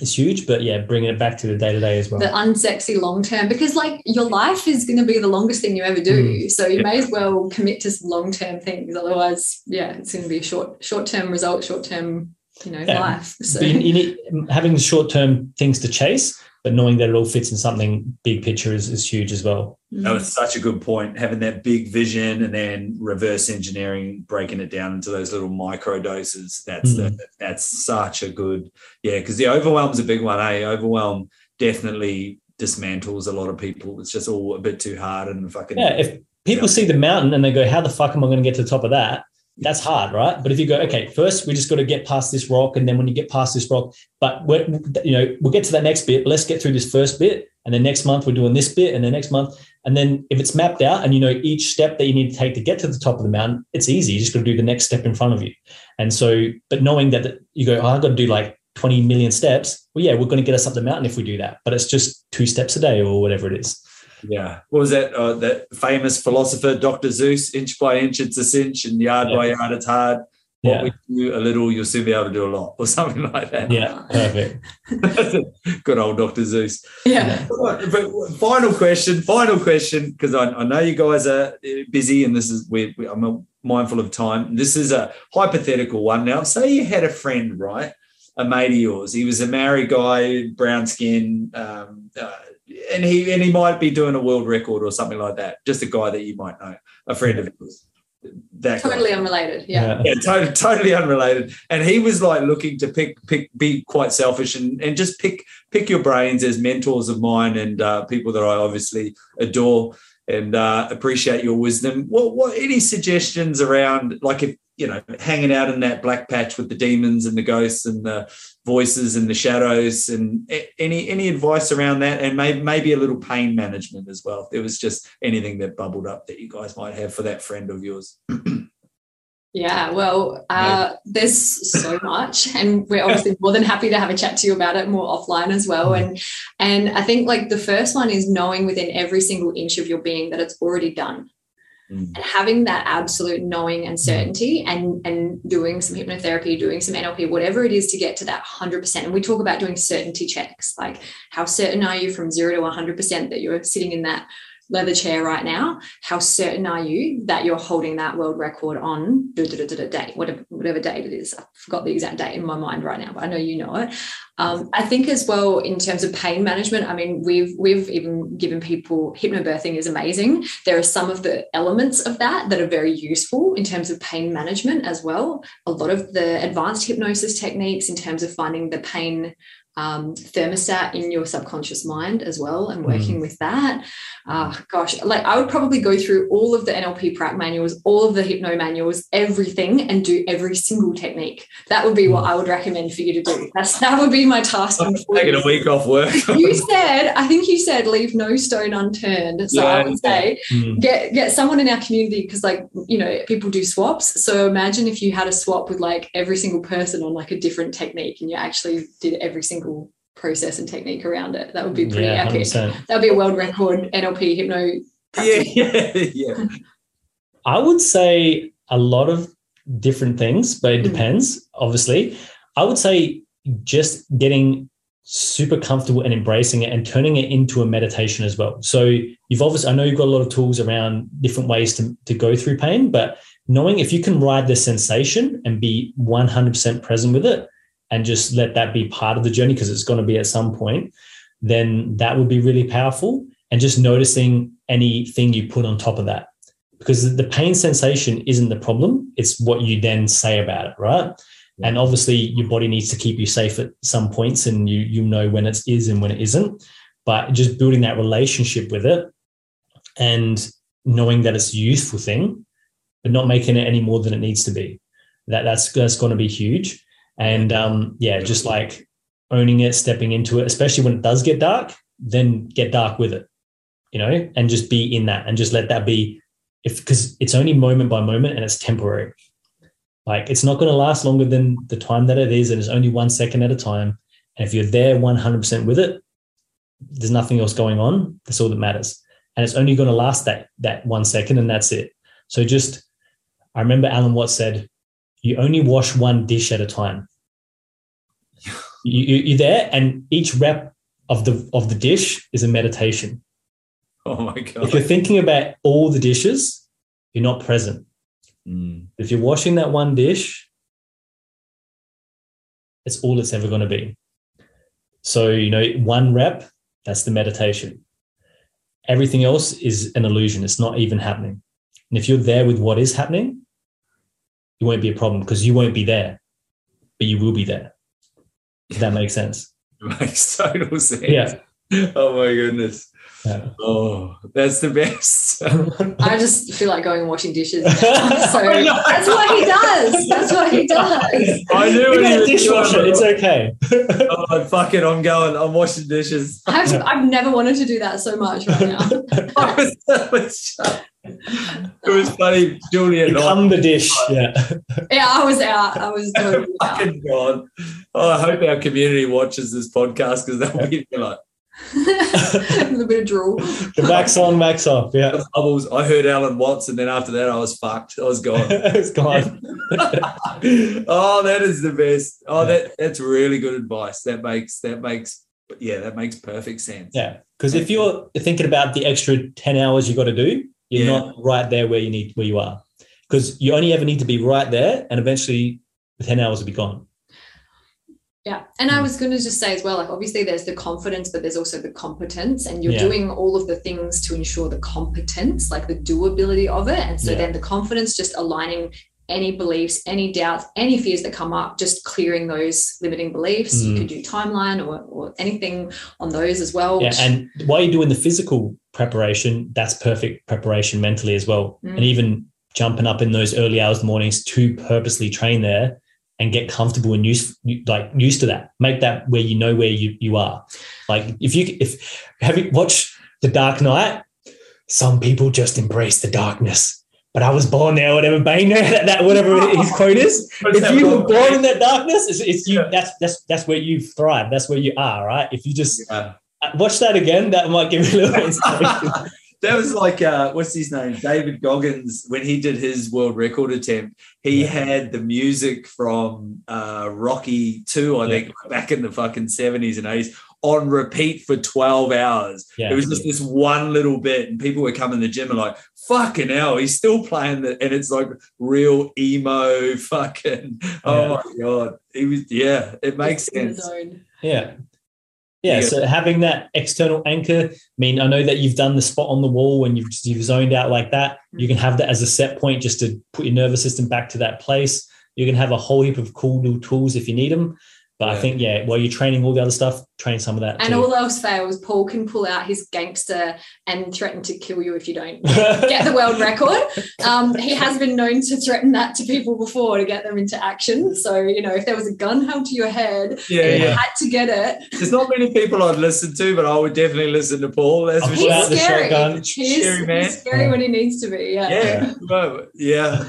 is huge but yeah bringing it back to the day to day as well the unsexy long term because like your life is going to be the longest thing you ever do mm. so you yeah. may as well commit to long term things otherwise yeah it's going to be a short short term result short term you know yeah. life so need having short term things to chase but knowing that it all fits in something big picture is, is huge as well. That was such a good point. Having that big vision and then reverse engineering, breaking it down into those little micro doses. That's mm. the, that's such a good yeah. Because the overwhelm's a big one. Eh? Overwhelm definitely dismantles a lot of people. It's just all a bit too hard and fucking yeah. If people yeah. see the mountain and they go, "How the fuck am I going to get to the top of that?" that's hard, right? But if you go, okay, first we just got to get past this rock, and then when you get past this rock, but we're, you know, we'll get to that next bit. Let's get through this first bit, and then next month we're doing this bit, and then next month, and then if it's mapped out, and you know each step that you need to take to get to the top of the mountain, it's easy. You just got to do the next step in front of you. And so, but knowing that you go, oh, I've got to do like 20 million steps. Well, yeah, we're going to get us up the mountain if we do that, but it's just two steps a day or whatever it is. Yeah. What was that? Uh, that famous philosopher, Dr. Seuss, inch by inch, it's a cinch, and yard yeah. by yard, it's hard. What yeah. we do a little, you'll soon be able to do a lot, or something like that. Yeah, perfect. Good old Dr. Seuss. Yeah. But final question, final question, because I, I, know you guys are busy, and this is we, we, I'm mindful of time. This is a hypothetical one. Now, say you had a friend, right? A mate of yours. He was a married guy, brown skin, um, uh, and he and he might be doing a world record or something like that. Just a guy that you might know, a friend of yours. That totally guy. unrelated, yeah, yeah, totally, totally unrelated. And he was like looking to pick, pick, be quite selfish and and just pick pick your brains as mentors of mine and uh, people that I obviously adore and uh, appreciate your wisdom. What what any suggestions around like if you know, hanging out in that black patch with the demons and the ghosts and the voices and the shadows and any any advice around that and maybe maybe a little pain management as well. If there was just anything that bubbled up that you guys might have for that friend of yours. Yeah, well, uh, there's so much, and we're obviously more than happy to have a chat to you about it more offline as well. And and I think like the first one is knowing within every single inch of your being that it's already done mm. and having that absolute knowing and certainty and and doing some hypnotherapy doing some nlp whatever it is to get to that 100% and we talk about doing certainty checks like how certain are you from 0 to 100% that you're sitting in that leather chair right now, how certain are you that you're holding that world record on date, whatever, whatever date it is? I forgot the exact date in my mind right now, but I know you know it. Um, I think as well in terms of pain management, I mean, we've we've even given people hypnobirthing is amazing. There are some of the elements of that that are very useful in terms of pain management as well. A lot of the advanced hypnosis techniques in terms of finding the pain um, thermostat in your subconscious mind as well and working mm. with that. Uh, gosh, like I would probably go through all of the NLP prac manuals, all of the hypno manuals, everything, and do every single technique. That would be what mm. I would recommend for you to do. That's that would be my task. I'm taking a week off work. you said, I think you said, leave no stone unturned. So yeah, I would say mm. get get someone in our community because, like, you know, people do swaps. So imagine if you had a swap with like every single person on like a different technique, and you actually did every single process and technique around it. That would be pretty yeah, epic. That would be a world record NLP hypno. Practice. Yeah, yeah, yeah. I would say a lot of different things, but it mm. depends, mm. obviously. I would say just getting super comfortable and embracing it and turning it into a meditation as well. So you've obviously, I know you've got a lot of tools around different ways to, to go through pain, but knowing if you can ride the sensation and be 100% present with it and just let that be part of the journey because it's going to be at some point, then that would be really powerful. And just noticing anything you put on top of that. Because the pain sensation isn't the problem, it's what you then say about it, right? And obviously, your body needs to keep you safe at some points, and you you know when it is and when it isn't. But just building that relationship with it, and knowing that it's a useful thing, but not making it any more than it needs to be. That that's that's going to be huge. And um, yeah, just like owning it, stepping into it, especially when it does get dark, then get dark with it, you know, and just be in that and just let that be if because it's only moment by moment and it's temporary. Like it's not going to last longer than the time that it is, and it's only one second at a time. And if you're there 100% with it, there's nothing else going on. That's all that matters. And it's only going to last that that one second, and that's it. So just, I remember Alan Watts said, "You only wash one dish at a time." you, you're there, and each rep of the of the dish is a meditation. Oh my god! If you're thinking about all the dishes, you're not present. Mm. If you're washing that one dish, it's all it's ever going to be. So, you know, one rep, that's the meditation. Everything else is an illusion. It's not even happening. And if you're there with what is happening, it won't be a problem because you won't be there, but you will be there. If that makes sense. It makes total sense. Yeah. Oh my goodness. Yeah. Oh, that's the best. I just feel like going and washing dishes. now. So that's what he does. That's what he does. I knew You when got a dishwasher. It's okay. Oh, fuck it. I'm going. I'm washing dishes. I've, I've never wanted to do that so much right now. It, was, it was funny. Julia and I Become the dish. Yeah. Yeah, I was out. I was totally out. fucking gone. Oh, I hope our community watches this podcast because they'll be like, a little bit of drool. The wax on, wax off. Yeah. bubbles. I heard Alan Watts, and then after that, I was fucked. I was gone. it's gone. oh, that is the best. Oh, that that's really good advice. That makes that makes yeah, that makes perfect sense. Yeah. Because if you're thinking about the extra 10 hours you got to do, you're Yeah. not right there where you need where you are. Because you only ever need to be right there and eventually the 10 hours will be gone. Yeah. And I was going to just say as well, like obviously there's the confidence, but there's also the competence, and you're Yeah. doing all of the things to ensure the competence, like the doability of it. And so Yeah. then the confidence, just aligning any beliefs, any doubts, any fears that come up, just clearing those limiting beliefs. You Mm. could do timeline or, or anything on those as well. Yeah. And while you're doing the physical preparation, that's perfect preparation mentally as well. Mm. And even jumping up in those early hours of the mornings to purposely train there and get comfortable and used like used to that. Make that where you know where you, you are. Like if you if have you watched The Dark Knight, some people just embrace the darkness. But I was born there, whatever Bane that, that whatever his quote is. If you were born in that darkness, it's, it's you. Yeah. That's that's that's where you thrive. That's where you are, right? If you just Yeah. watch that again, that might give you a little inspiration. That was like uh, what's his name david goggins when he did his world record attempt he Yeah. had the music from uh, rocky 2 i Yeah. think back in the fucking 70s and 80s on repeat for 12 hours Yeah. it was just this one little bit and people were coming to the gym and like fucking hell he's still playing the and it's like real emo fucking oh my god he was yeah it makes Just sense. Yeah. Yeah, so having that external anchor, I mean, I know that you've done the spot on the wall when you've you've zoned out like that. You can have that as a set point just to put your nervous system back to that place. You can have a whole heap of cool new tools if you need them. But I think, yeah, while you're training all the other stuff, train some of that. And too. all else fails, Paul can pull out his gangster and threaten to kill you if you don't get the world record. Um, he has been known to threaten that to people before to get them into action. So, you know, if there was a gun held to your head yeah and you yeah had to get it, there's not many people i'd listen to but i would definitely listen to paul that's I'll for pull sure he's out the scary. shotgun. He's, Scary man. he's scary when he needs to be. Yeah. yeah, no, yeah,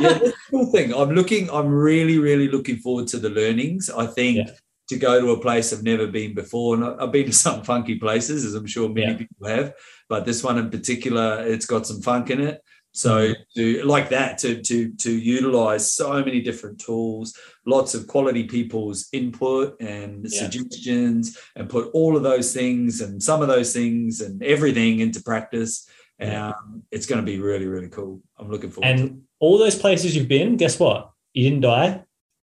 yeah. That's cool thing. I'm looking. I'm really, really looking forward to the learnings. I think Yeah. to go to a place I've never been before, and I've been to some funky places, as I'm sure many Yeah. people have. But this one in particular, it's got some funk in it. So mm-hmm. to like that, to to to utilize so many different tools, lots of quality people's input and Yeah. suggestions, and put all of those things and some of those things and everything into practice. Um, it's going to be really really cool. I'm looking forward. to it. And all those places you've been, guess what? You didn't die.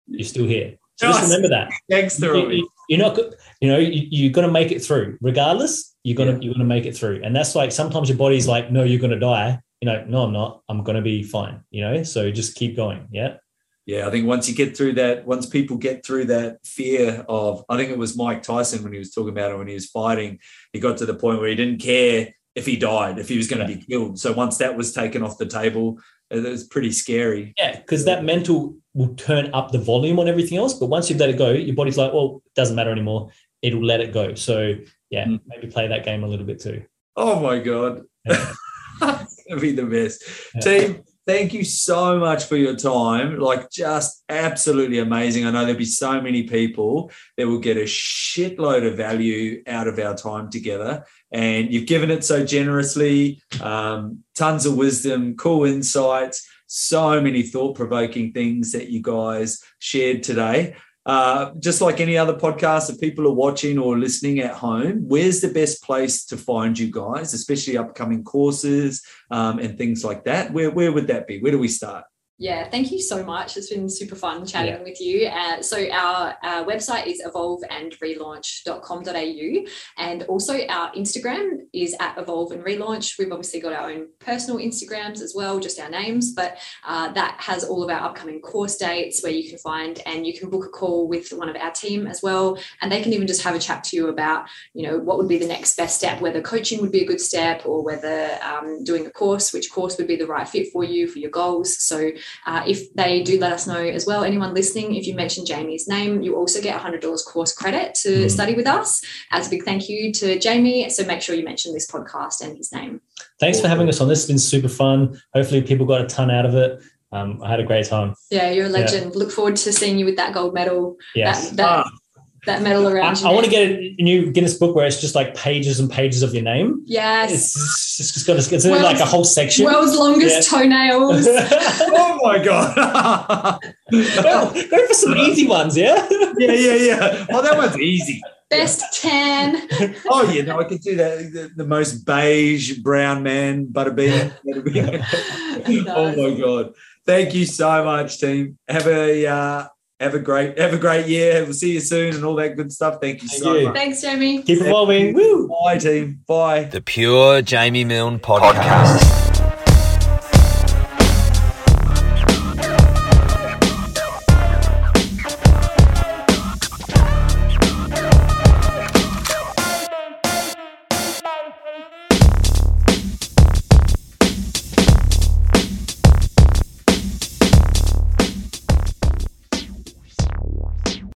You're still here. So just remember that. Thanks. You, you're not, you know, you, you're going to make it through regardless. You're going to, Yeah. you're going to make it through. And that's like, sometimes your body's like, no, you're going to die. You know, no, I'm not, I'm going to be fine. You know? So just keep going. Yeah. Yeah, I think once you get through that, once people get through that fear of, I think it was Mike Tyson when he was talking about it when he was fighting, he got to the point where he didn't care if he died, if he was going to be killed. So once that was taken off the table, it was pretty scary. Yeah. Cause that mental will turn up the volume on everything else. But once you've let it go, your body's like, well, it doesn't matter anymore. It'll let it go. So yeah, Mm. maybe play that game a little bit too. Oh my God. Yeah. going be the best. Yeah. Team, thank you so much for your time. Like, just absolutely amazing. I know there'll be so many people that will get a shitload of value out of our time together. And you've given it so generously, um, tons of wisdom, cool insights, so many thought provoking things that you guys shared today. Uh, just like any other podcast, if people are watching or listening at home, where's the best place to find you guys, especially upcoming courses um, and things like that? Where, where would that be? Where do we start? Yeah, thank you so much. It's been super fun chatting Yeah. with you. Uh, so our, uh website is evolveandrelaunch.com.au and also our Instagram is at evolve and relaunch. We've obviously got our own personal Instagrams as well, just our names, but uh, that has all of our upcoming course dates where you can find and you can book a call with one of our team as well. And they can even just have a chat to you about, you know, what would be the next best step, whether coaching would be a good step or whether um, doing a course, which course would be the right fit for you for your goals. So uh, if they do let us know as well, anyone listening, if you mention Jamie's name, you also get $100 course credit to Mm. study with us as a big thank you to Jamie. So make sure you mention this podcast and his name. Thanks for having us on. This has been super fun. Hopefully, people got a ton out of it. Um, I had a great time. Yeah, you're a legend. Look forward to seeing you with that gold medal, Yes. that, that, Ah, that medal I, around you. I want to get a new Guinness book where it's just like pages and pages of your name. Yes. It's, it's just got it's World's- like a whole section. World's longest toenails. oh my God. go, go for some easy ones, yeah. yeah, yeah, yeah. Well, that one's easy. Best tan. Oh, yeah, no, I could do that. The, the most beige brown man, butterbean. oh my God. Thank you so much, team. Have a uh, have a great have a great year. We'll see you soon and all that good stuff. Thank you Thank so you. much. Thanks, Jamie. Keep evolving. Woo. Bye, team. Bye. The Pure Jamie Milne Podcast.